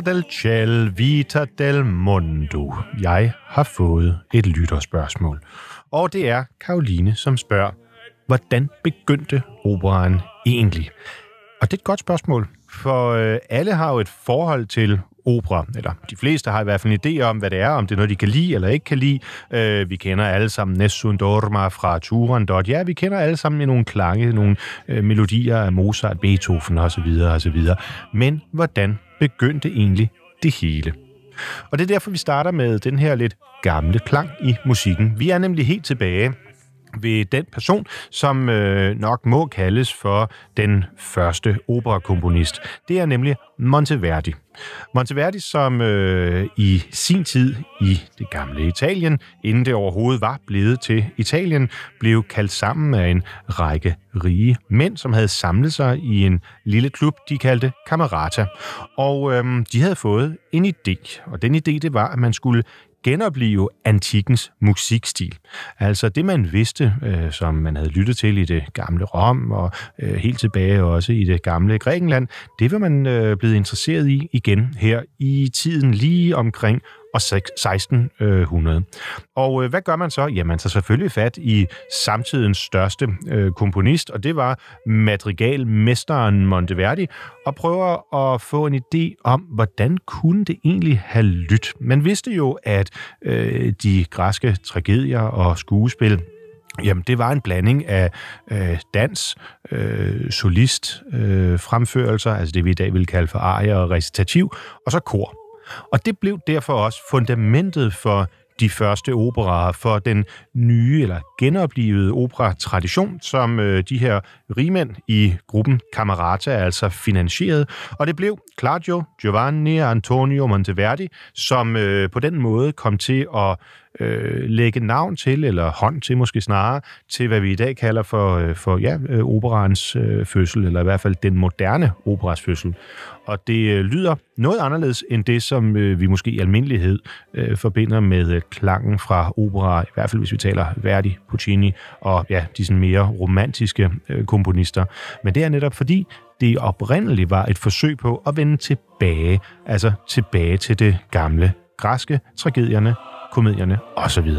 Rosa del Ciel, Vita del Mundo. Jeg har fået et lytterspørgsmål. Og det er Karoline, som spørger, hvordan begyndte operaen egentlig? Og det er et godt spørgsmål, for øh, alle har jo et forhold til opera, eller de fleste har i hvert fald en idé om, hvad det er, om det er noget, de kan lide eller ikke kan lide. Øh, vi kender alle sammen Nessun Dorma fra Turandot. Ja, vi kender alle sammen nogle klange, nogle øh, melodier af Mozart, Beethoven osv. osv. Men hvordan begyndte egentlig det hele? Og det er derfor, vi starter med den her lidt gamle klang i musikken. Vi er nemlig helt tilbage ved den person, som øh, nok må kaldes for den første operakomponist. Det er nemlig Monteverdi. Monteverdi, som øh, i sin tid i det gamle Italien, inden det overhovedet var blevet til Italien, blev kaldt sammen af en række rige mænd, som havde samlet sig i en lille klub, de kaldte Camerata. Og øh, de havde fået en idé, og den idé det var, at man skulle genopleve antikkens musikstil. Altså det, man vidste, øh, som man havde lyttet til i det gamle Rom og øh, helt tilbage også i det gamle Grækenland, det var man øh, blevet interesseret i igen her i tiden lige omkring og 1600. Øh, og øh, hvad gør man så? Jamen, man tager selvfølgelig fat i samtidens største øh, komponist, og det var madrigalmesteren Monteverdi, og prøver at få en idé om, hvordan kunne det egentlig have lyttet. Man vidste jo, at øh, de græske tragedier og skuespil Jamen, det var en blanding af øh, dans, øh, solist, øh, fremførelser, altså det vi i dag vil kalde for arie og recitativ, og så kor. Og det blev derfor også fundamentet for de første operaer, for den nye eller genoplevede opera-tradition, som øh, de her rigmænd i gruppen Camerata altså finansierede. Og det blev Claudio Giovanni Antonio Monteverdi, som øh, på den måde kom til at øh, lægge navn til, eller hånd til måske snarere, til hvad vi i dag kalder for, øh, for ja, øh, øh, fødsel, eller i hvert fald den moderne operas fødsel. Og det øh, lyder noget anderledes end det, som øh, vi måske i almindelighed øh, forbinder med øh, klangen fra opera, i hvert fald hvis vi taler Verdi, Puccini og ja, de sådan mere romantiske øh, komponister. Men det er netop fordi, det oprindeligt var et forsøg på at vende tilbage, altså tilbage til det gamle græske, tragedierne, komedierne osv.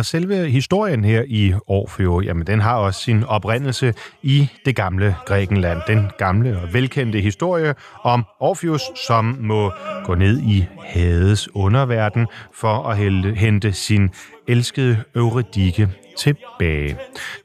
Og selve historien her i Orfeo, jamen den har også sin oprindelse i det gamle Grækenland. Den gamle og velkendte historie om Orpheus, som må gå ned i Hades underverden for at hente sin elskede Eurydike tilbage.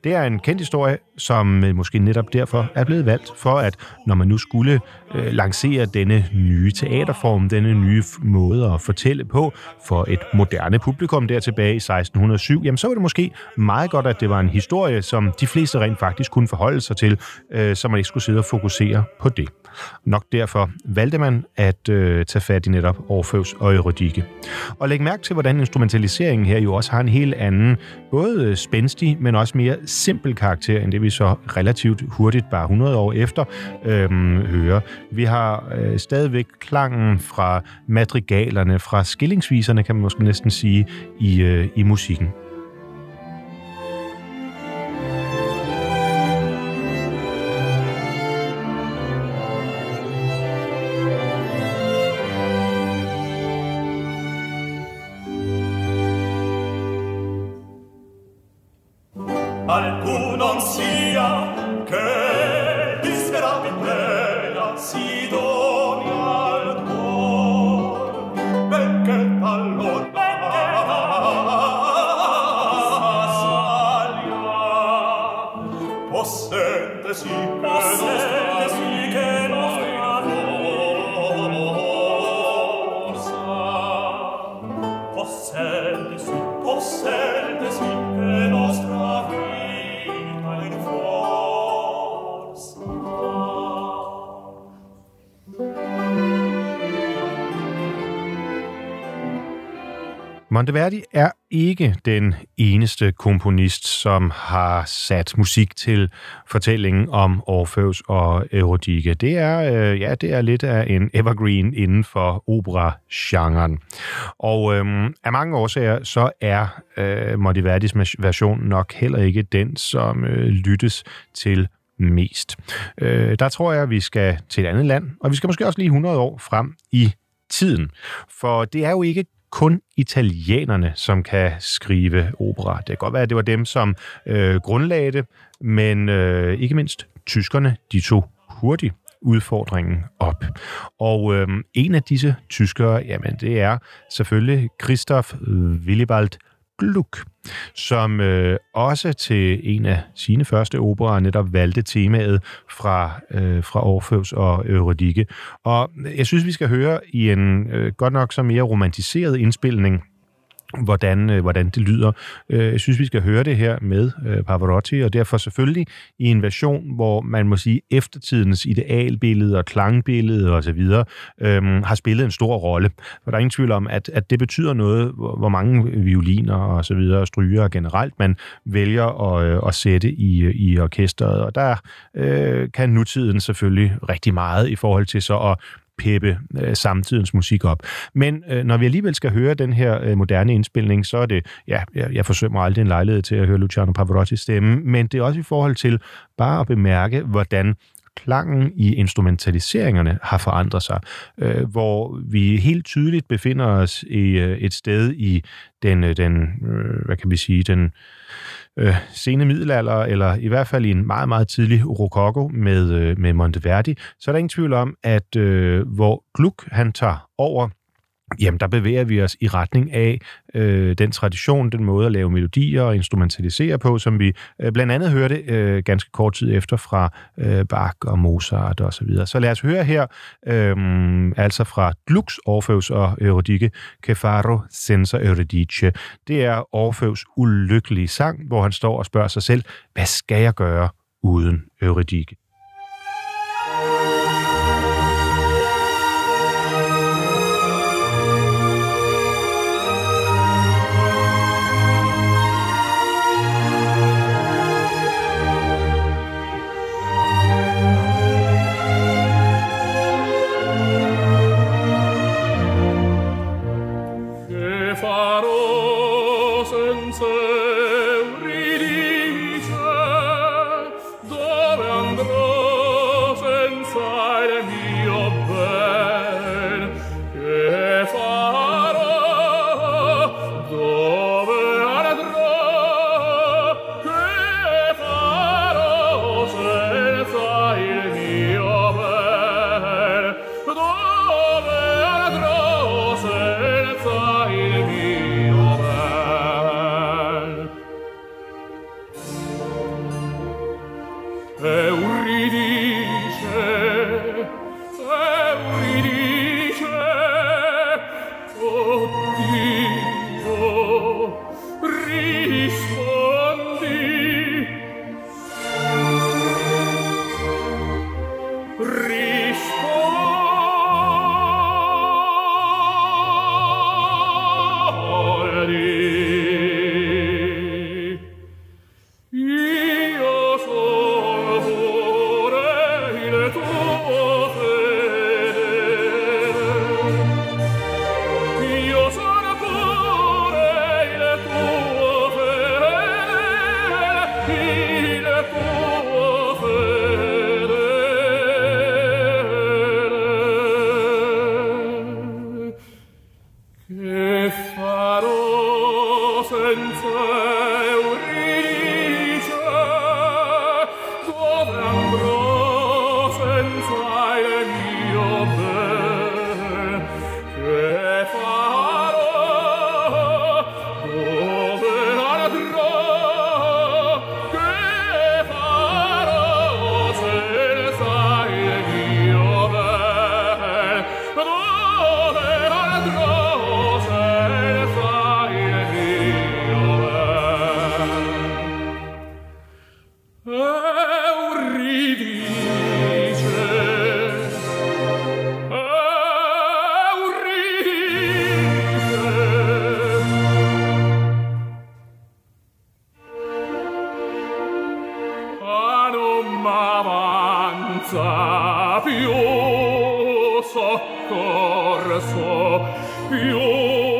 Det er en kendt historie, som øh, måske netop derfor er blevet valgt for, at når man nu skulle øh, lancere denne nye teaterform, denne nye måde at fortælle på for et moderne publikum der tilbage i 1607, jamen så var det måske meget godt, at det var en historie, som de fleste rent faktisk kunne forholde sig til, øh, så man ikke skulle sidde og fokusere på det. Nok derfor valgte man at øh, tage fat i netop Orpheus og Eurydike. Og læg mærke til, hvordan instrumentaliseringen her jo også har en helt anden både Øh, spændstig, men også mere simpel karakter, end det vi så relativt hurtigt, bare 100 år efter, øhm, hører. Vi har øh, stadigvæk klangen fra madrigalerne, fra skillingsviserne, kan man måske næsten sige, i, øh, i musikken. Monteverdi er ikke den eneste komponist, som har sat musik til fortællingen om Orpheus og Eurydike. Det er, øh, ja, det er lidt af en evergreen inden for opera-genren. Og øh, af mange årsager, så er øh, Monteverdis version nok heller ikke den, som øh, lyttes til mest. Øh, der tror jeg, at vi skal til et andet land, og vi skal måske også lige 100 år frem i tiden. For det er jo ikke kun italienerne, som kan skrive opera. Det kan godt være, at det var dem, som øh, grundlagde det, men øh, ikke mindst tyskerne, de tog hurtigt udfordringen op. Og øh, en af disse tyskere, jamen det er selvfølgelig Christoph Willibald Gluck, som øh, også til en af sine første operer netop valgte temaet fra, øh, fra Orpheus og Eurydike. Og jeg synes, vi skal høre i en øh, godt nok så mere romantiseret indspilning hvordan, øh, hvordan det lyder. Øh, jeg synes, vi skal høre det her med øh, Pavarotti, og derfor selvfølgelig i en version, hvor man må sige, eftertidens idealbillede og klangbillede osv. Øhm, har spillet en stor rolle. For der er ingen tvivl om, at, at det betyder noget, hvor mange violiner og så videre, og stryger generelt, man vælger at, øh, at sætte i, øh, i orkestret. Og der øh, kan nutiden selvfølgelig rigtig meget i forhold til så at peppe øh, samtidens musik op. Men øh, når vi alligevel skal høre den her øh, moderne indspilning, så er det, ja, jeg, jeg forsøger aldrig en lejlighed til at høre Luciano Pavarottis stemme, men det er også i forhold til bare at bemærke, hvordan klangen i instrumentaliseringerne har forandret sig, øh, hvor vi helt tydeligt befinder os i øh, et sted i den, øh, den øh, hvad kan vi sige, den øh, sene middelalder, eller i hvert fald i en meget, meget tidlig rokoko med, øh, med Monteverdi, så er der ingen tvivl om, at øh, hvor Gluck han tager over jamen der bevæger vi os i retning af øh, den tradition, den måde at lave melodier og instrumentalisere på, som vi øh, blandt andet hørte øh, ganske kort tid efter fra øh, Bach og Mozart og så videre. Så lad os høre her, øh, altså fra Glucks Orfeus og Eurydike, Che faro senza Eurydice. Det er Orfeus ulykkelige sang, hvor han står og spørger sig selv, hvad skal jeg gøre uden Eurydike? più soccorso più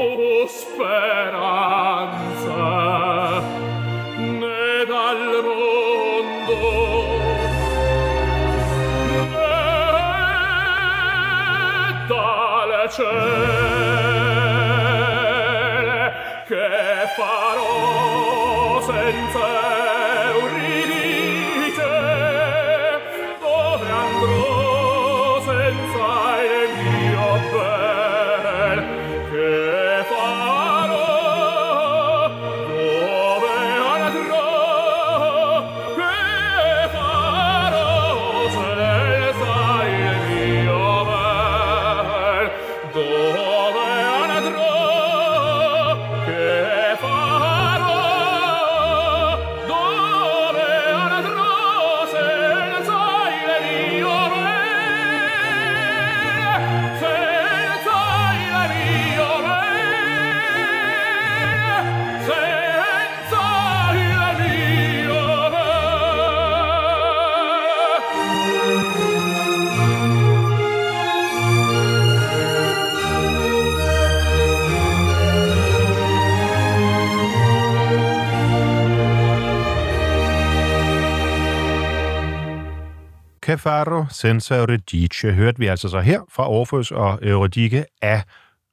Cefaro senza Eurydice hørte vi altså så her fra Orfus og Eurydike af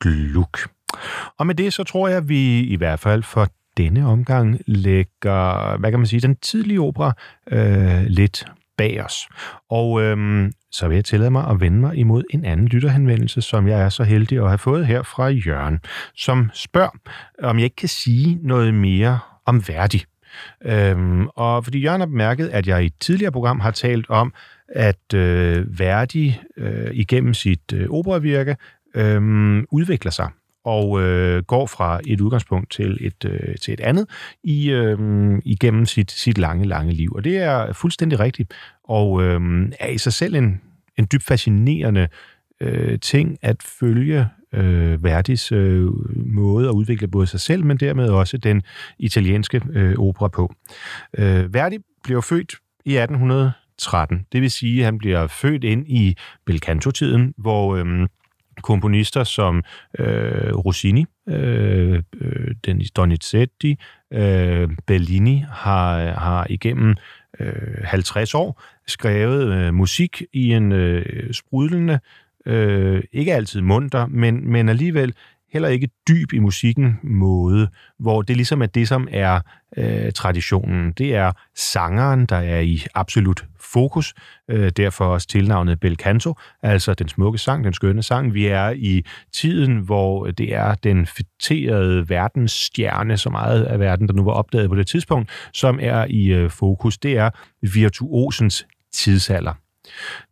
Gluck. Og med det så tror jeg, at vi i hvert fald for denne omgang lægger, hvad kan man sige, den tidlige opera øh, lidt bag os. Og øhm, så vil jeg tillade mig at vende mig imod en anden lytterhenvendelse, som jeg er så heldig at have fået her fra Jørgen, som spørger, om jeg ikke kan sige noget mere om værdig. Øhm, og fordi Jørgen har bemærket, at jeg i et tidligere program har talt om, at øh, Verdi øh, igennem sit øh, operavirke øh, udvikler sig og øh, går fra et udgangspunkt til et, øh, til et andet i, øh, igennem sit, sit lange, lange liv. Og det er fuldstændig rigtigt, og øh, er i sig selv en, en dybt fascinerende øh, ting at følge øh, Verdis øh, måde at udvikle både sig selv, men dermed også den italienske øh, opera på. Øh, Verdi blev født i 1800 13. Det vil sige, at han bliver født ind i Belcanto-tiden, hvor øhm, komponister som øh, Rossini, øh, øh Denis Donizetti, øh, Bellini har, har igennem øh, 50 år skrevet øh, musik i en øh, sprudlende, øh, ikke altid munter, men, men alligevel heller ikke dyb i musikken måde, hvor det ligesom er det, som er øh, traditionen. Det er sangeren, der er i absolut fokus, øh, derfor også tilnavnet Bel Canto, altså den smukke sang, den skønne sang. Vi er i tiden, hvor det er den fætterede verdensstjerne, så meget af verden, der nu var opdaget på det tidspunkt, som er i øh, fokus. Det er virtuosens tidsalder.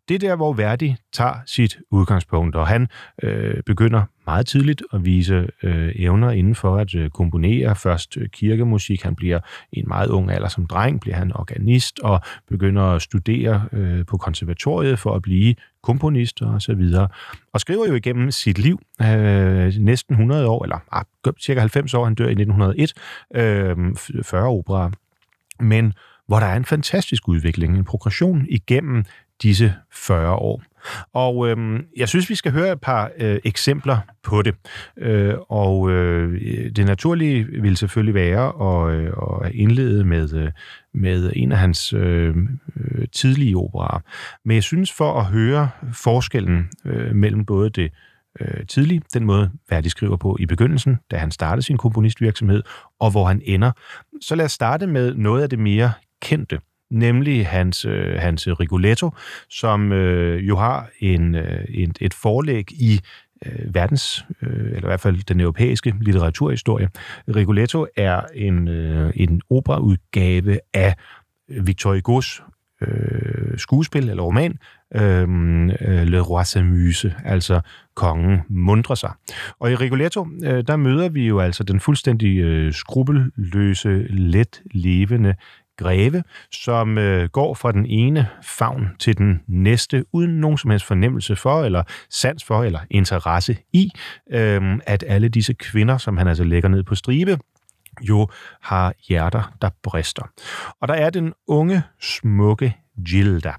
Det er der, hvor Verdi tager sit udgangspunkt, og han øh, begynder meget tidligt at vise øh, evner inden for at øh, komponere. Først øh, kirkemusik, han bliver i en meget ung alder som dreng, bliver han organist og begynder at studere øh, på konservatoriet for at blive komponist og så videre. Og skriver jo igennem sit liv øh, næsten 100 år, eller ah, cirka 90 år, han dør i 1901, øh, 40 operaer. Men hvor der er en fantastisk udvikling, en progression igennem disse 40 år. Og øh, jeg synes, vi skal høre et par øh, eksempler på det. Øh, og øh, det naturlige vil selvfølgelig være at, øh, at indlede med, øh, med en af hans øh, tidlige operaer. Men jeg synes, for at høre forskellen øh, mellem både det øh, tidlige, den måde, Verdi skriver på i begyndelsen, da han startede sin komponistvirksomhed, og hvor han ender, så lad os starte med noget af det mere kendte nemlig hans, øh, hans Rigoletto, som øh, jo har en, øh, en, et forlæg i øh, verdens, øh, eller i hvert fald den europæiske litteraturhistorie. Rigoletto er en, øh, en operaudgave af Victor Hugo's øh, skuespil eller roman, øh, øh Le Roi s'amuse, altså kongen mundrer sig. Og i Rigoletto, øh, der møder vi jo altså den fuldstændig øh, skrupelløse, let levende greve, som øh, går fra den ene favn til den næste, uden nogen som helst fornemmelse for, eller sans for, eller interesse i, øh, at alle disse kvinder, som han altså lægger ned på stribe, jo har hjerter, der brister. Og der er den unge, smukke Gilda,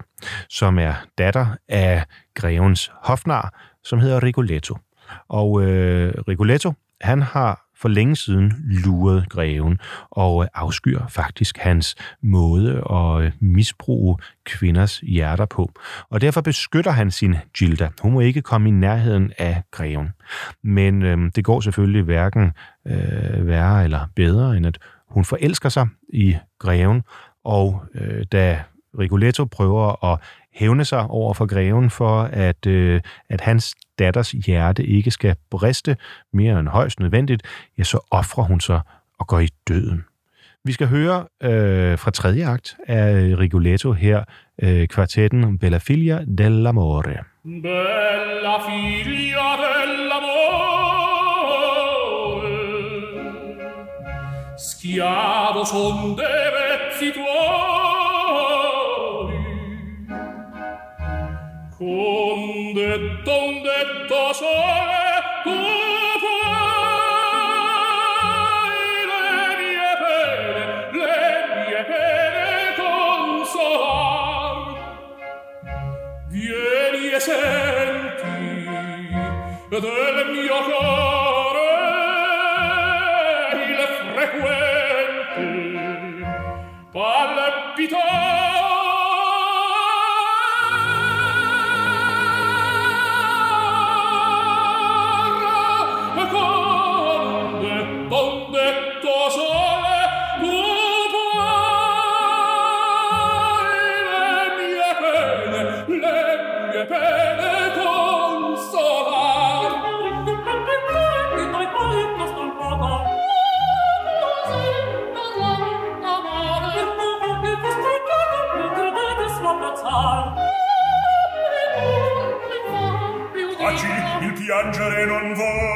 som er datter af grevens hofnar, som hedder Rigoletto. Og øh, Rigoletto, han har for længe siden luret greven og øh, afskyr faktisk hans måde at øh, misbruge kvinders hjerter på. Og derfor beskytter han sin Gilda. Hun må ikke komme i nærheden af greven. Men øh, det går selvfølgelig hverken øh, værre eller bedre, end at hun forelsker sig i greven, og øh, da Rigoletto prøver at hævne sig over for greven for, at, øh, at hans datters hjerte ikke skal briste mere end højst nødvendigt, ja, så offrer hun sig og går i døden. Vi skal høre øh, fra tredje akt af Rigoletto her øh, kvartetten Bella Figlia dell'amore. Bella figlia dell'amore Schiavo son de vezzi tuoi senti del mio cuore piangere non Bella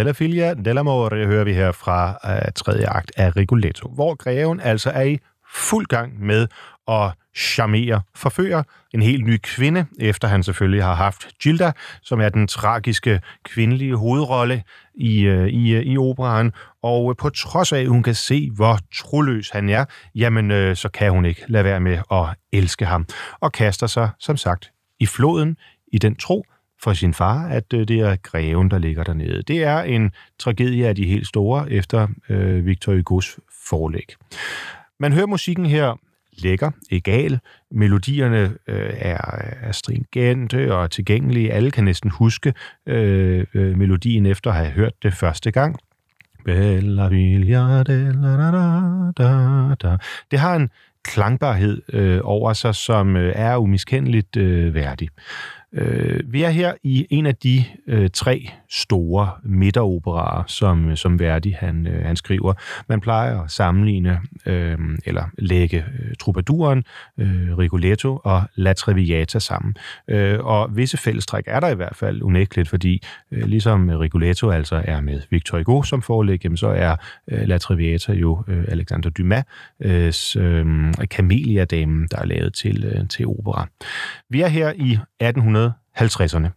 Bella Filia dell'amore hører vi her fra øh, tredje akt af Rigoletto, hvor greven altså er i fuld gang med at charmere, forføre en helt ny kvinde, efter han selvfølgelig har haft Gilda, som er den tragiske kvindelige hovedrolle i, øh, i, øh, i operaen. Og øh, på trods af, at hun kan se, hvor troløs han er, jamen øh, så kan hun ikke lade være med at elske ham, og kaster sig, som sagt, i floden i den tro, for sin far, at øh, det er greven, der ligger dernede. Det er en tragedie af de helt store efter øh, Victor Hugo's forlæg. Man hører musikken her lækker, egal. Melodierne øh, er, er stringente og tilgængelige. Alle kan næsten huske øh, øh, melodien efter at have hørt det første gang. Bella Villa la da, da, da, da. Det har en klangbarhed øh, over sig, som øh, er umiskendeligt øh, værdig. Øh, vi er her i en af de øh, tre store midteroperaer, som, som Verdi han, øh, han skriver. Man plejer at sammenligne øh, eller lægge øh, Troubaduren, øh, Rigoletto og La Traviata sammen. Øh, og visse fællestræk er der i hvert fald unægteligt, fordi øh, ligesom Rigoletto altså er med Victor Hugo som forlæg, jamen, så er øh, La Traviata jo øh, Alexander Dumas' øh, øh, Camelia-damen, der er lavet til, øh, til opera. Vi er her i 1800 50'erne.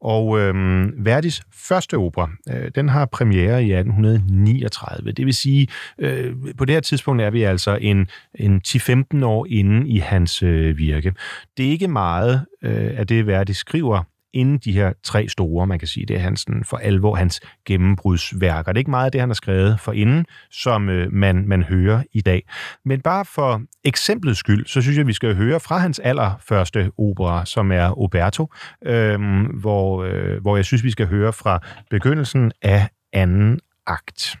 Og øhm, Verdis første opera, øh, den har premiere i 1839. Det vil sige, øh, på det her tidspunkt er vi altså en, en 10-15 år inde i hans øh, virke. Det er ikke meget øh, af det, Verdi skriver inden de her tre store, man kan sige, det er hans for alvor hans gennembrudsværker. Det er ikke meget af det, han har skrevet for inden, som øh, man, man hører i dag. Men bare for eksemplets skyld, så synes jeg, vi skal høre fra hans allerførste opera, som er Oberto, øh, hvor, øh, hvor jeg synes, vi skal høre fra begyndelsen af anden akt.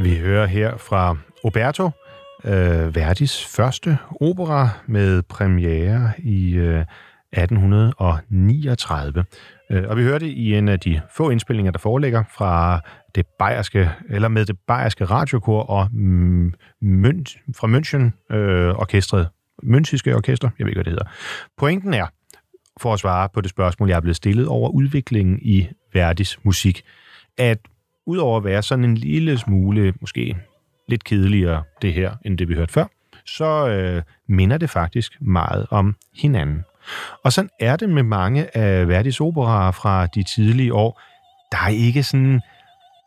Vi hører her fra Oberto, øh, Verdis første opera med premiere i øh, 1839. Øh, og vi hørte i en af de få indspillinger, der foreligger fra det bayerske, eller med det bayerske radiokor og mm, Mønt, fra München øh, orkestret, Münchiske orkester, jeg ved ikke, hvad det hedder. Pointen er, for at svare på det spørgsmål, jeg er blevet stillet over udviklingen i Verdis musik, at udover at være sådan en lille smule, måske lidt kedeligere det her, end det vi hørte før, så øh, minder det faktisk meget om hinanden. Og sådan er det med mange af Verdis operaer fra de tidlige år. Der er ikke sådan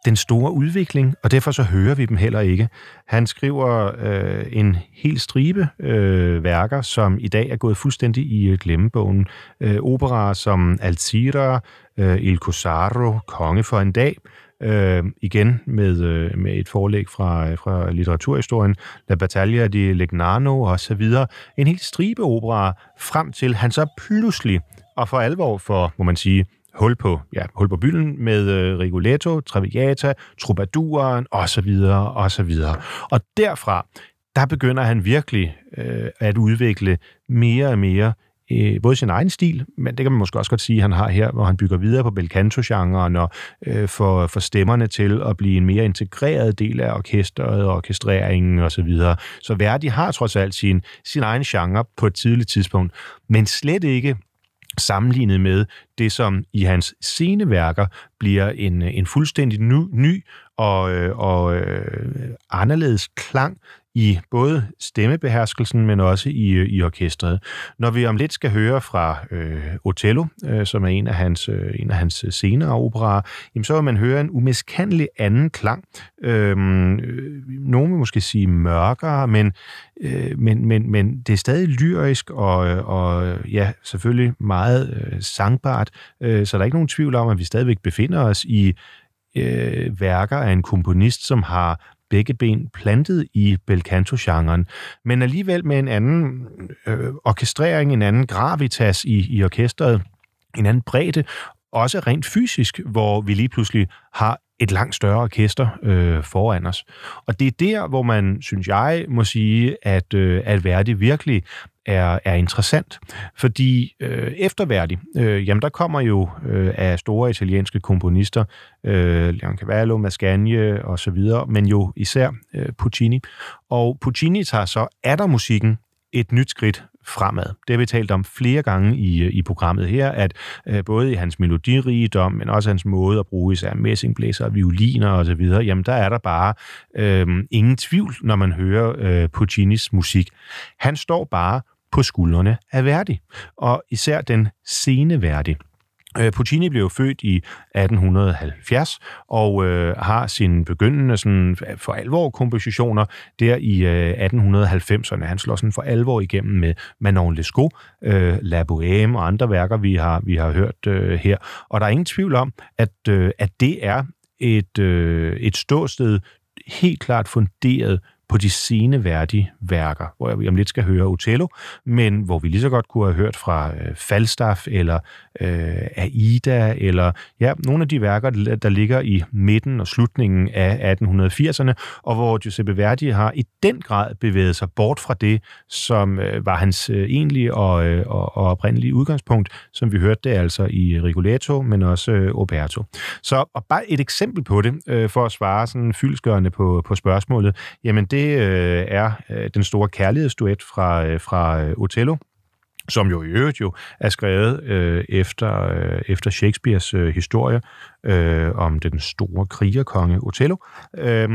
den store udvikling, og derfor så hører vi dem heller ikke. Han skriver øh, en hel stribe øh, værker, som i dag er gået fuldstændig i øh, glemmebogen. Øh, operaer som Alzira, øh, Il Cosaro, Konge for en dag, øh, igen med, øh, med et forlæg fra, øh, fra litteraturhistorien, La Battaglia di Legnano og så videre. En helt stribe opera frem til han så pludselig, og for alvor for, må man sige, hul på, ja, hul på bylden med øh, Rigoletto, Traviata, Troubadouren og så videre og så videre. Og derfra, der begynder han virkelig øh, at udvikle mere og mere øh, både sin egen stil, men det kan man måske også godt sige, han har her, hvor han bygger videre på belcanto-genren og øh, får, får stemmerne til at blive en mere integreret del af orkestret og orkestreringen osv. Så, videre. så Verdi har trods alt sin, sin egen genre på et tidligt tidspunkt, men slet ikke sammenlignet med det, som i hans sceneværker bliver en, en fuldstændig ny, ny og, øh, og øh, anderledes klang i både stemmebeherskelsen, men også i, øh, i orkestret. Når vi om lidt skal høre fra øh, Otello, øh, som er en af hans, øh, en af hans senere operaer, jamen, så vil man høre en umiskendelig anden klang. Øhm, øh, nogen vil måske sige mørkere, men, øh, men, men, men det er stadig lyrisk og, øh, og ja, selvfølgelig meget øh, sangbart, øh, så der er ikke nogen tvivl om, at vi stadigvæk befinder os i øh, værker af en komponist, som har begge ben plantet i belcanto-genren, men alligevel med en anden øh, orkestrering, en anden gravitas i, i orkestret, en anden bredde, også rent fysisk, hvor vi lige pludselig har et langt større orkester øh, foran os. Og det er der, hvor man, synes jeg, må sige, at, øh, at Verdi virkelig er, er interessant. Fordi øh, efterværdig, øh, jamen der kommer jo øh, af store italienske komponister, øh, Leoncavallo, Mascagni og så videre, men jo især øh, Puccini. Og Puccini tager så musikken et nyt skridt fremad. Det har vi talt om flere gange i, øh, i programmet her, at øh, både i hans melodirigdom, men også hans måde at bruge især messingblæser, violiner og så videre, jamen der er der bare øh, ingen tvivl, når man hører øh, Puccinis musik. Han står bare på skuldrene af Verdi, og især den sene Verdi. Øh, Puccini blev født i 1870 og øh, har sin begyndende sådan, øh, for alvor kompositioner der i øh, 1890'erne. Han slår sådan for alvor igennem med Manon Lescaut, øh, La Bohème og andre værker, vi har, vi har hørt øh, her. Og der er ingen tvivl om, at, øh, at det er et, øh, et ståsted helt klart funderet på de sceneværdige værker, hvor vi om lidt skal høre Otello, men hvor vi lige så godt kunne have hørt fra øh, Falstaff eller øh, Aida, eller ja, nogle af de værker, der ligger i midten og slutningen af 1880'erne, og hvor Giuseppe Verdi har i den grad bevæget sig bort fra det, som øh, var hans øh, egentlige og, øh, og, og oprindelige udgangspunkt, som vi hørte det altså i Rigoletto, men også øh, Oberto. Så og bare et eksempel på det, øh, for at svare sådan fyldskørende på, på spørgsmålet, jamen det det øh, er øh, den store kærlighedsduet fra, øh, fra øh, Otello, som jo i øvrigt jo er skrevet øh, efter, øh, efter Shakespeares øh, historie øh, om den store krigerkonge Otello, øh,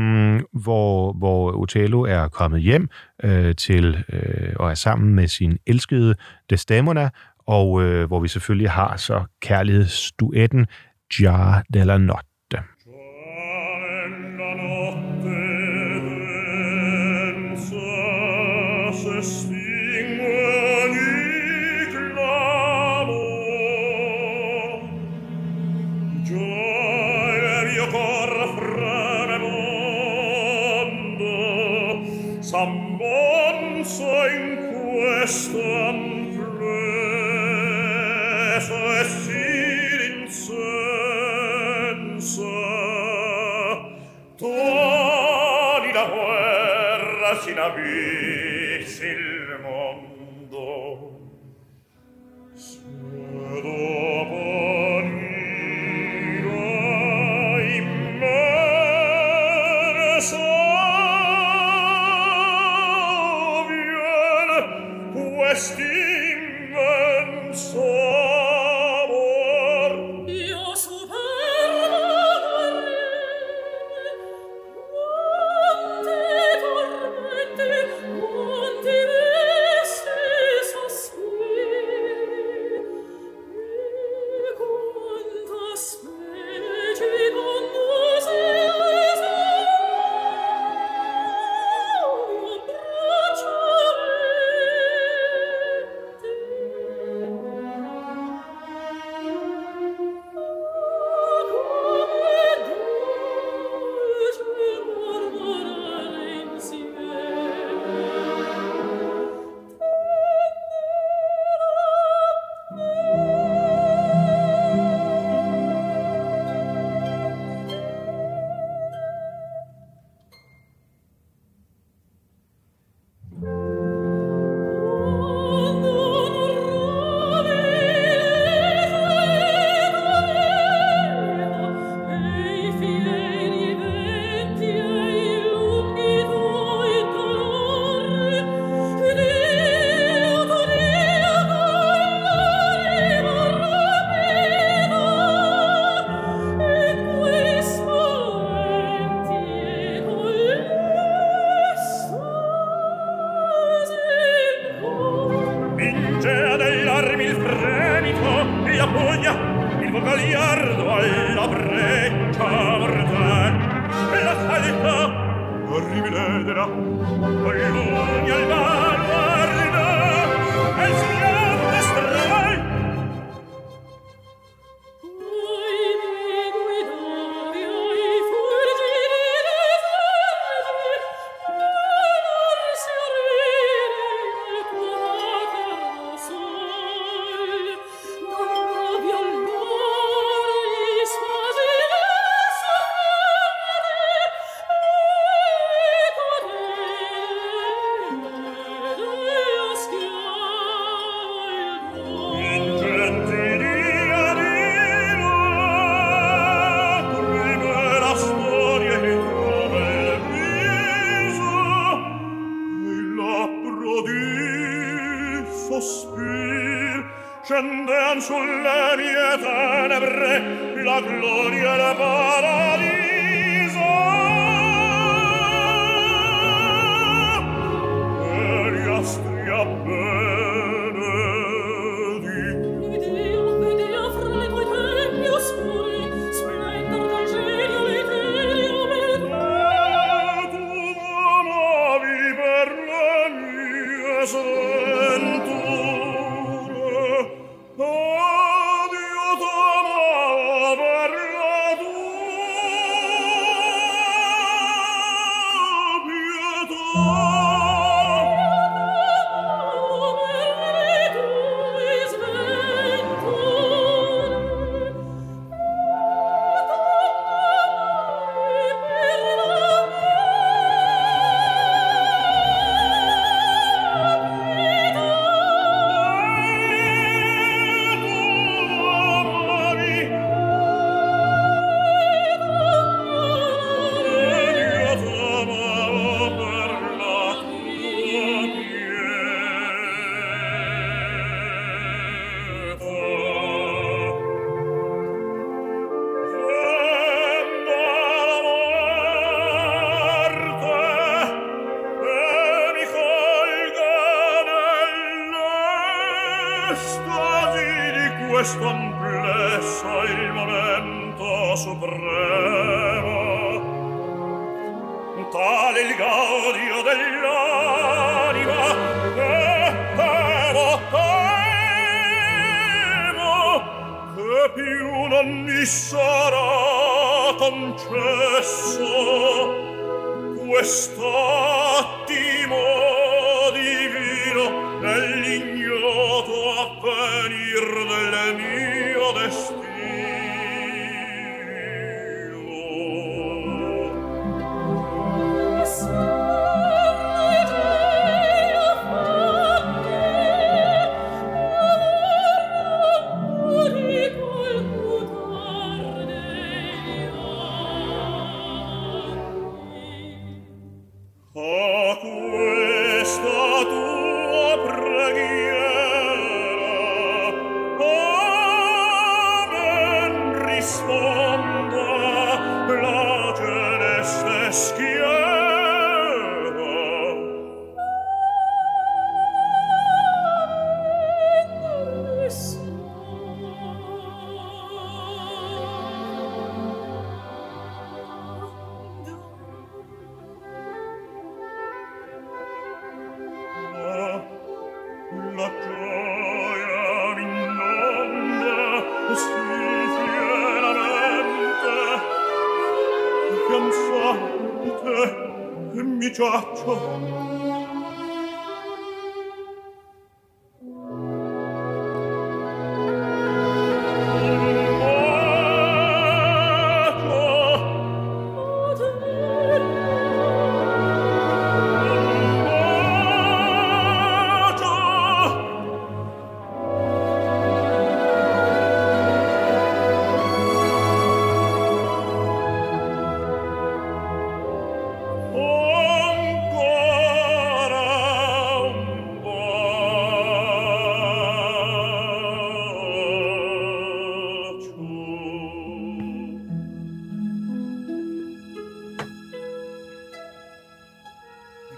hvor, hvor Otello er kommet hjem øh, til øh, og er sammen med sin elskede Desdemona, og øh, hvor vi selvfølgelig har så kærlighedsduetten Jar della Notte. Not, la sinavi silmo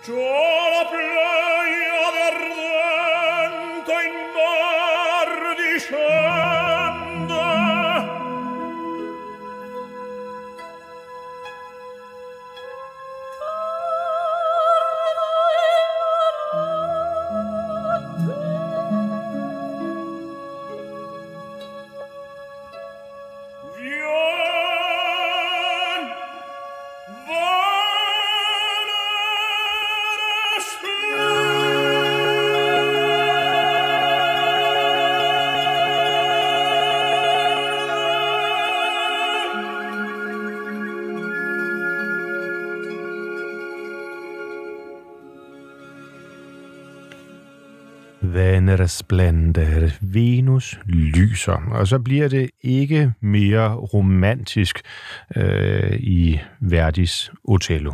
Joe! Venere Venus lyser. Og så bliver det ikke mere romantisk øh, i Verdis Otello.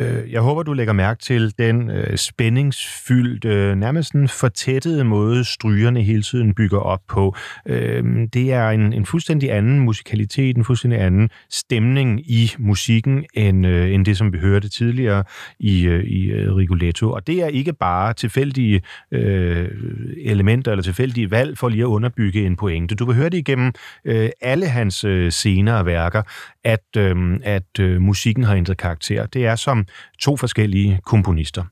Øh, jeg håber, du lægger mærke til den øh, spændingsfyldte, nærmest en fortættede måde, strygerne hele tiden bygger op på. Øh, det er en, en fuldstændig anden musikalitet, en fuldstændig anden stemning i musikken, end, øh, end det, som vi hørte tidligere i, i Rigoletto. Og det er ikke bare tilfældige øh, elementer eller tilfældige valg for lige at underbygge en pointe. Du vil høre det igennem øh, alle hans øh, senere værker, at, øh, at øh, musikken har ændret karakter. Det er som to forskellige komponister.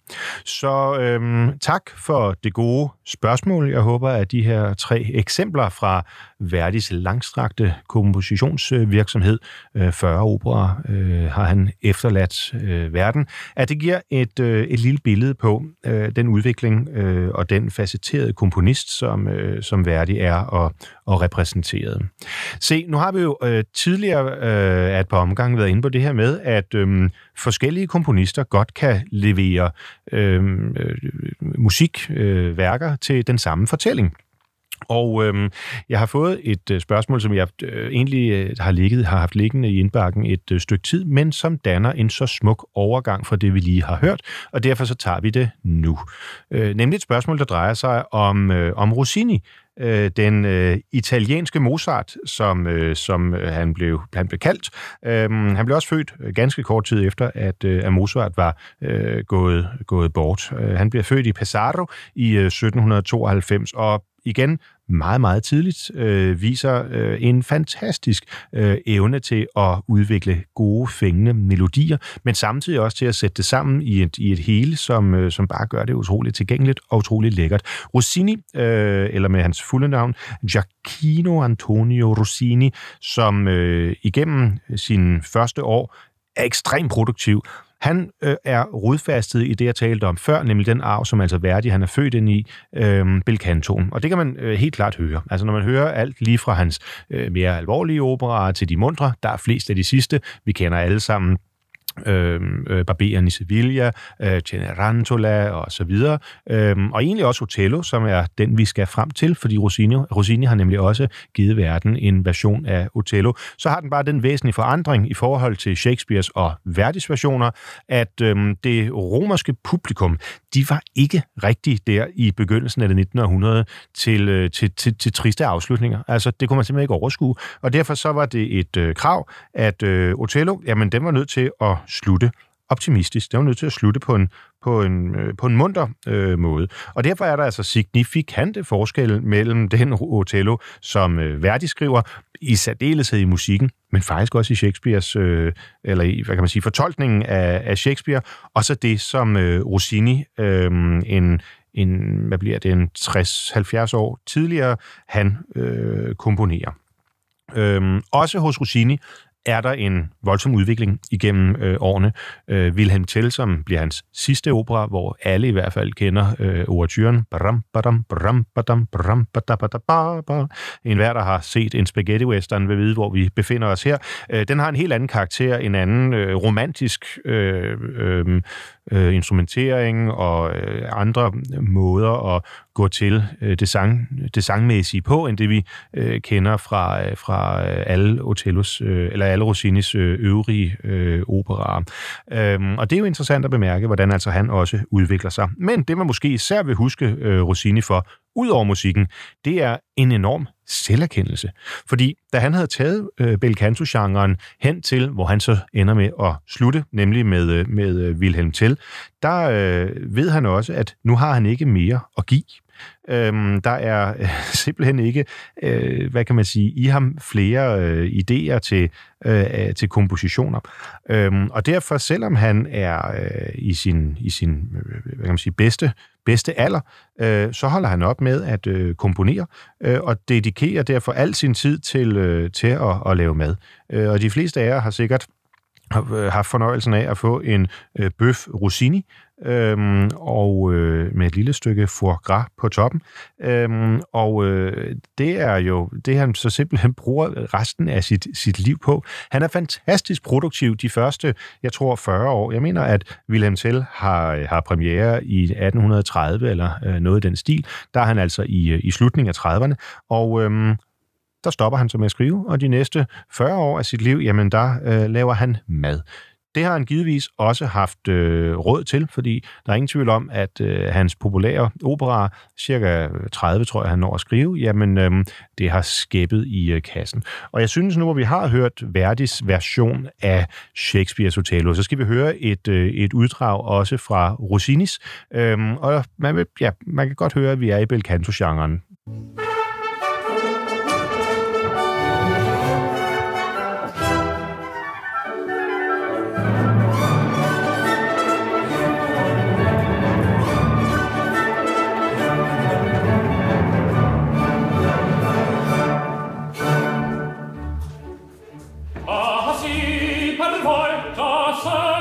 Så øhm, tak for det gode spørgsmål. Jeg håber, at de her tre eksempler fra Verdis langstrakte kompositionsvirksomhed, øh, 40 operer øh, har han efterladt øh, verden, at det giver et, øh, et lille billede på øh, den udvikling øh, og den facetterede komponist, som, øh, som Verdi er og, og repræsenteret. Se, nu har vi jo øh, tidligere øh, at på omgang været inde på det her med, at øh, forskellige komponister godt kan levere øhm, øh, musikværker øh, til den samme fortælling. Og øh, jeg har fået et øh, spørgsmål, som jeg øh, egentlig øh, har ligget, har haft liggende i indbakken et øh, stykke tid, men som danner en så smuk overgang fra det, vi lige har hørt, og derfor så tager vi det nu. Øh, nemlig et spørgsmål, der drejer sig om, øh, om Rossini, øh, den øh, italienske Mozart, som, øh, som øh, han, blev, han blev kaldt. Øh, han blev også født øh, ganske kort tid efter, at, øh, at Mozart var øh, gået, gået bort. Øh, han blev født i Pesaro i øh, 1792, og igen meget, meget tidligt øh, viser øh, en fantastisk øh, evne til at udvikle gode, fængende melodier, men samtidig også til at sætte det sammen i et, i et hele, som, øh, som bare gør det utroligt tilgængeligt og utroligt lækkert. Rossini, øh, eller med hans fulde navn, Giacchino Antonio Rossini, som øh, igennem sine første år er ekstremt produktiv, han øh, er rodfastet i det, jeg talte om før, nemlig den arv, som altså Verdi, han er født ind i, øh, Belcantoen. Og det kan man øh, helt klart høre. Altså når man hører alt lige fra hans øh, mere alvorlige operaer til de mundre, der er flest af de sidste. Vi kender alle sammen Øhm, øh, Barberen i Sevilla, øh, Cenerentola og så videre. Øh, og egentlig også Otello, som er den, vi skal frem til, fordi Rossini, Rossini har nemlig også givet verden en version af Otello. Så har den bare den væsentlige forandring i forhold til Shakespeares og Verdis versioner, at øh, det romerske publikum, de var ikke rigtig der i begyndelsen af det 19. århundrede til, øh, til, til, til triste afslutninger. Altså, det kunne man simpelthen ikke overskue. Og derfor så var det et øh, krav, at øh, Otello, jamen, den var nødt til at slutte optimistisk. Det var nødt til at slutte på en, på en, øh, på en munter øh, måde. Og derfor er der altså signifikante forskelle mellem den Otello, som øh, Verdi skriver, i særdeleshed i musikken, men faktisk også i Shakespeares, øh, eller i, hvad kan man sige, fortolkningen af, af Shakespeare, og så det, som øh, Rossini, øh, en, en, hvad bliver det, en 60-70 år tidligere, han øh, komponerer. Øhm, også hos Rossini er der en voldsom udvikling igennem øh, årene. Øh, Wilhelm Tell, som bliver hans sidste opera, hvor alle i hvert fald kender øh, overturen. Bram, badam, bram, badam, bram, badabadababa. En hver, der har set en spaghetti western, vil vide, hvor vi befinder os her. Øh, den har en helt anden karakter, en anden øh, romantisk øh, øh, øh, instrumentering og øh, andre måder at gå til øh, det, sang, det sangmæssige på, end det vi øh, kender fra, øh, fra øh, alle Otellos, øh, eller alle Rossinis øh, øvrige øh, operaer. Øhm, og det er jo interessant at bemærke, hvordan altså han også udvikler sig. Men det man måske især vil huske øh, Rossini for, ud over musikken, det er en enorm selverkendelse. Fordi da han havde taget øh, bel canto-genren hen til, hvor han så ender med at slutte, nemlig med, øh, med øh, Wilhelm Tell, der øh, ved han også, at nu har han ikke mere at give. Øhm, der er øh, simpelthen ikke, øh, hvad kan man sige, i ham flere øh, idéer til, øh, øh, til kompositioner. Øhm, og derfor, selvom han er øh, i sin, i sin øh, hvad kan man sige, bedste, bedste alder, øh, så holder han op med at øh, komponere øh, og dedikerer derfor al sin tid til, øh, til at, at lave mad. Øh, og de fleste af jer har sikkert øh, haft fornøjelsen af at få en øh, bøf rossini, øhm, og øh, med et lille stykke foie gras på toppen. Øhm, og øh, det er jo det, han så simpelthen bruger resten af sit, sit liv på. Han er fantastisk produktiv de første, jeg tror, 40 år. Jeg mener, at Wilhelm Tell har, har premiere i 1830 eller øh, noget i den stil. Der er han altså i, øh, i slutningen af 30'erne, og øhm, der stopper han så med at skrive, og de næste 40 år af sit liv, jamen der øh, laver han mad. Det har han givetvis også haft øh, råd til, fordi der er ingen tvivl om, at øh, hans populære opera, cirka 30 tror jeg, han når at skrive, jamen øh, det har skæppet i øh, kassen. Og jeg synes nu, hvor vi har hørt Verdis version af Shakespeare's Othello, så skal vi høre et, øh, et uddrag også fra Rossinis. Øh, og man, vil, ja, man kan godt høre, at vi er i bel volta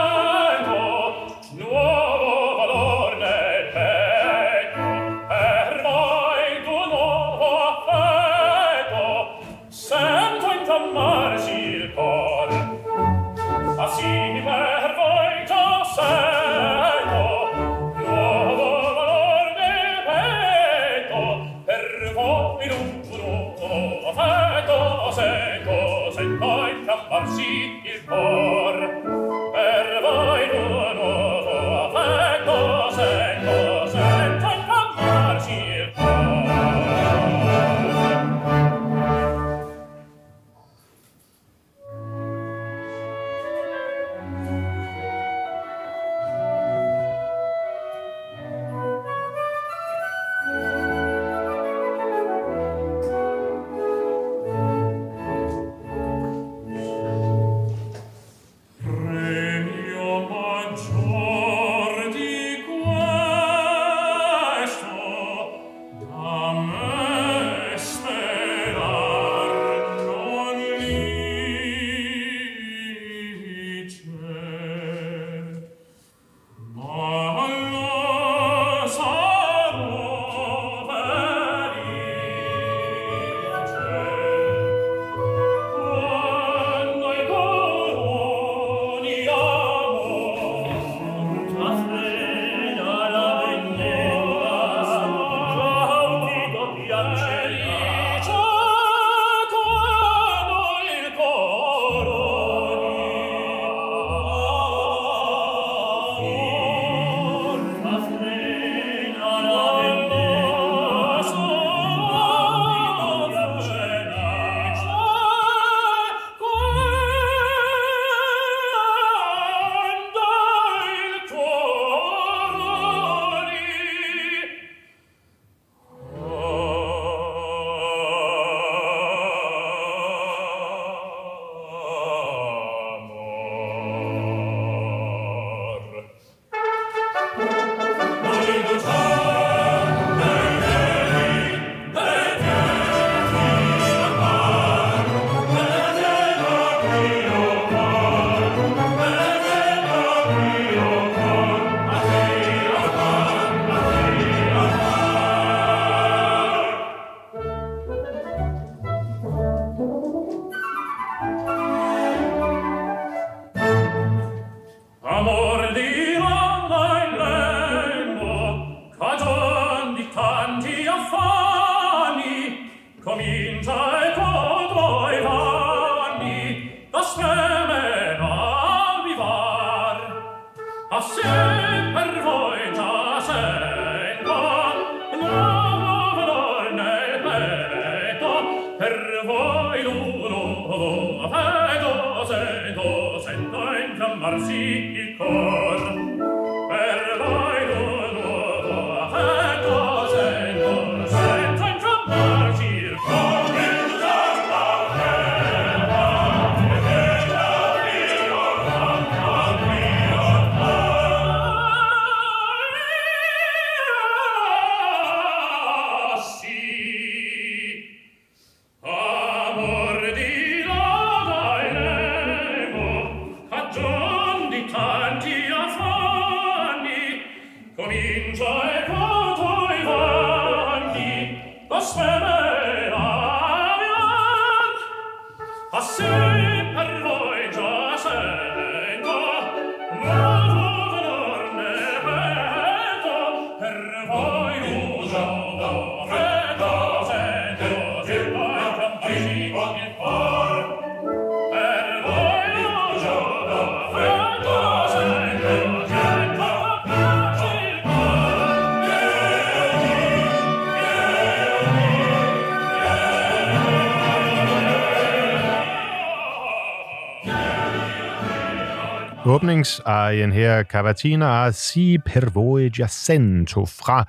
åbningsarien her, Cavatina si per voi giacento fra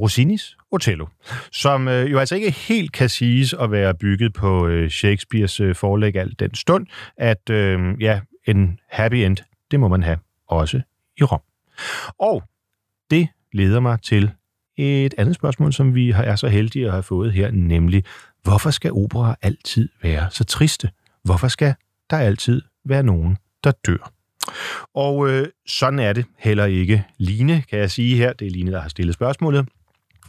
Rossinis Otello, som øh, jo altså ikke helt kan siges at være bygget på øh, Shakespeares øh, forlæg alt den stund, at øh, ja, en happy end, det må man have også i Rom. Og det leder mig til et andet spørgsmål, som vi er så heldige at have fået her, nemlig, hvorfor skal opera altid være så triste? Hvorfor skal der altid være nogen, der dør? Og øh, sådan er det heller ikke. Line, kan jeg sige her, det er Line, der har stillet spørgsmålet.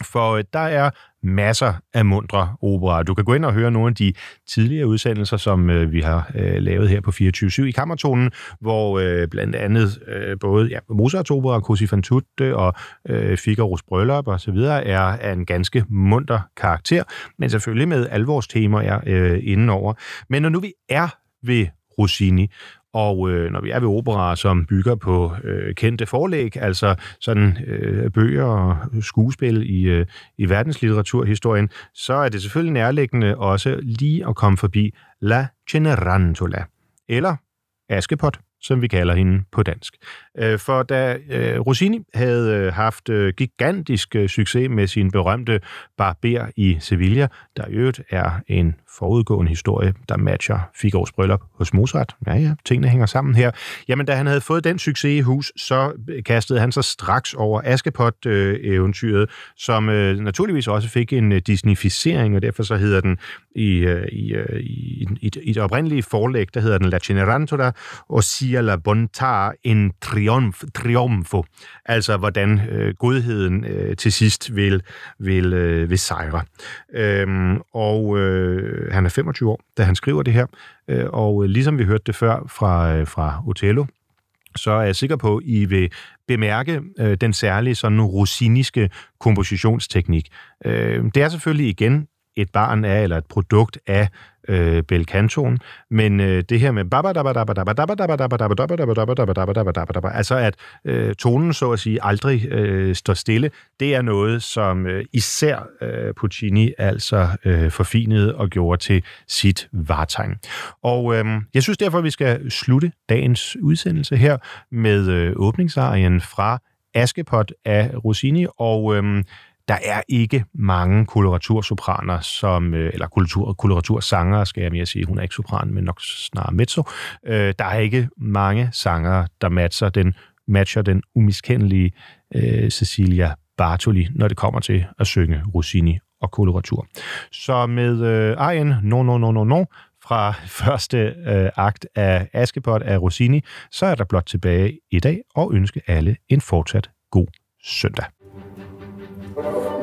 For øh, der er masser af mundre operaer. Du kan gå ind og høre nogle af de tidligere udsendelser, som øh, vi har øh, lavet her på 24-7 i Kammertonen, hvor øh, blandt andet øh, både ja, Mozarts opera, Così fan tutte og øh, Figaro's Bryllup og så videre er af en ganske munter karakter, men selvfølgelig med alvorstemaer øh, indenover. Men når nu vi er ved Rossini, og øh, når vi er ved operaer, som bygger på øh, kendte forlæg, altså sådan øh, bøger og skuespil i, øh, i verdenslitteraturhistorien, så er det selvfølgelig nærliggende også lige at komme forbi La Cenerentola, eller Askepot, som vi kalder hende på dansk. Øh, for da øh, Rossini havde øh, haft øh, gigantisk øh, succes med sin berømte Barber i Sevilla, der i øvrigt er en forudgående historie, der matcher Figaro's bryllup hos Mozart. Ja, ja, tingene hænger sammen her. Jamen, da han havde fået den succes i hus, så kastede han sig straks over Askepot-eventyret, som naturligvis også fik en disnificering, og derfor så hedder den i, i, i, i, i det oprindelige forlæg, der hedder den La Cenerentola, og sia la bontà in triumf, triumfo, altså hvordan øh, godheden øh, til sidst vil, vil, øh, vil sejre. Øhm, og øh, han er 25 år, da han skriver det her, øh, og øh, ligesom vi hørte det før fra, øh, fra Otello, så er jeg sikker på, at I vil bemærke øh, den særlige sådan rosiniske kompositionsteknik. Øh, det er selvfølgelig igen et barn af, eller et produkt af øh, belcantoen, men øh, det her med altså at øh, tonen så at sige aldrig øh, står stille, det er noget, som øh, især øh, Puccini altså øh, forfinede og gjorde til sit vartegn. Og øh, jeg synes derfor, at vi skal slutte dagens udsendelse her med øh, åbningsarien fra Askepot af Rossini, og øh, der er ikke mange koloratursopraner, som, øh, eller kultur, koloratursangere, skal jeg mere sige. Hun er ikke sopran, men nok snarere mezzo. Øh, der er ikke mange sangere, der matcher den, matcher den umiskendelige øh, Cecilia Bartoli, når det kommer til at synge Rossini og koloratur. Så med øh, Arjen No, No, No, No, No fra første øh, akt af Askepot af Rossini, så er der blot tilbage i dag og ønske alle en fortsat god søndag. Thank you.